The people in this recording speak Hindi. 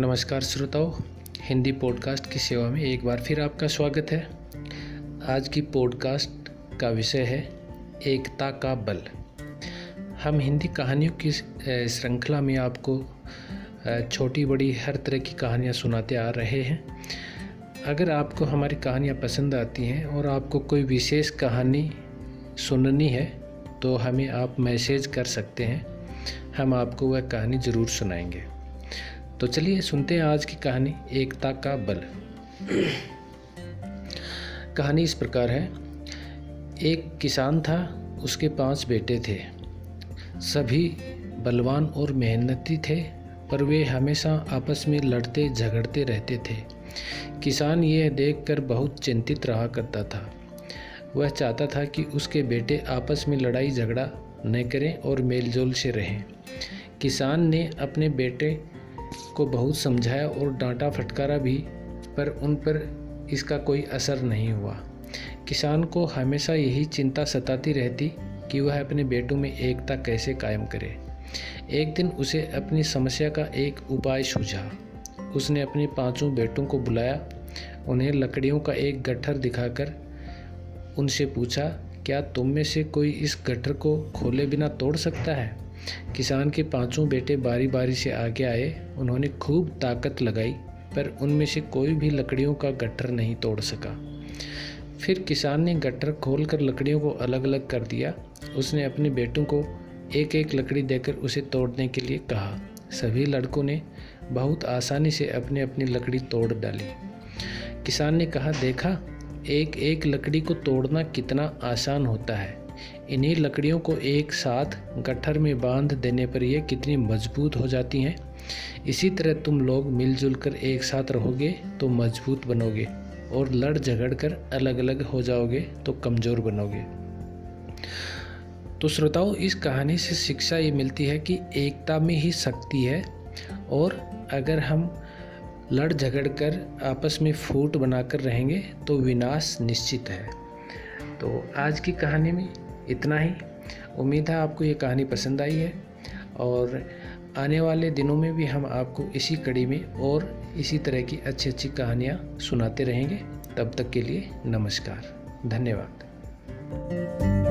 नमस्कार श्रोताओं, हिंदी पॉडकास्ट की सेवा में एक बार फिर आपका स्वागत है। आज की पॉडकास्ट का विषय है, एकता का बल। हम हिंदी कहानियों की श्रृंखला में आपको छोटी बड़ी हर तरह की कहानियाँ सुनाते आ रहे हैं। अगर आपको हमारी कहानियाँ पसंद आती हैं और आपको कोई विशेष कहानी सुननी है तो हमें आप मैसेज कर सकते हैं। हम आपको वह कहानी ज़रूर सुनाएँगे। तो चलिए सुनते हैं आज की कहानी, एकता का बल। कहानी इस प्रकार है। एक किसान था, उसके पाँच बेटे थे। सभी बलवान और मेहनती थे, पर वे हमेशा आपस में लड़ते, झगड़ते रहते थे। किसान यह देखकर बहुत चिंतित रहा करता था। वह चाहता था कि उसके बेटे आपस में लड़ाई झगड़ा न करें और मेलजोल से रहें। किसान ने अपने बेटे को बहुत समझाया और डांटा फटकारा भी, पर उन पर इसका कोई असर नहीं हुआ। किसान को हमेशा यही चिंता सताती रहती कि वह अपने बेटों में एकता कैसे कायम करे। एक दिन उसे अपनी समस्या का एक उपाय सूझा। उसने अपने पाँचों बेटों को बुलाया। उन्हें लकड़ियों का एक गट्ठर दिखाकर उनसे पूछा, क्या तुम में से कोई इस गट्ठर को खोले बिना तोड़ सकता है? किसान के पाँचों बेटे बारी बारी से आगे आए, उन्होंने खूब ताकत लगाई, पर उनमें से कोई भी लकड़ियों का गट्ठर नहीं तोड़ सका। फिर किसान ने गट्ठर खोलकर लकड़ियों को अलग अलग कर दिया। उसने अपने बेटों को एक एक लकड़ी देकर उसे तोड़ने के लिए कहा। सभी लड़कों ने बहुत आसानी से अपनी अपनी लकड़ी तोड़ डाली। किसान ने कहा, देखा एक एक लकड़ी को तोड़ना कितना आसान होता है। इन्हीं लकड़ियों को एक साथ गट्ठर में बाँध देने पर ये कितनी मज़बूत हो जाती हैं। इसी तरह तुम लोग मिलजुल कर एक साथ रहोगे तो मज़बूत बनोगे और लड़ झगड़ कर अलग अलग हो जाओगे तो कमज़ोर बनोगे। तो श्रोताओं, इस कहानी से शिक्षा ये मिलती है कि एकता में ही शक्ति है और अगर हम लड़ झगड़ कर आपस में फूट बनाकर रहेंगे तो विनाश निश्चित है। तो आज की कहानी में इतना ही। उम्मीद है आपको ये कहानी पसंद आई है और आने वाले दिनों में भी हम आपको इसी कड़ी में और इसी तरह की अच्छी अच्छी कहानियाँ सुनाते रहेंगे। तब तक के लिए नमस्कार, धन्यवाद।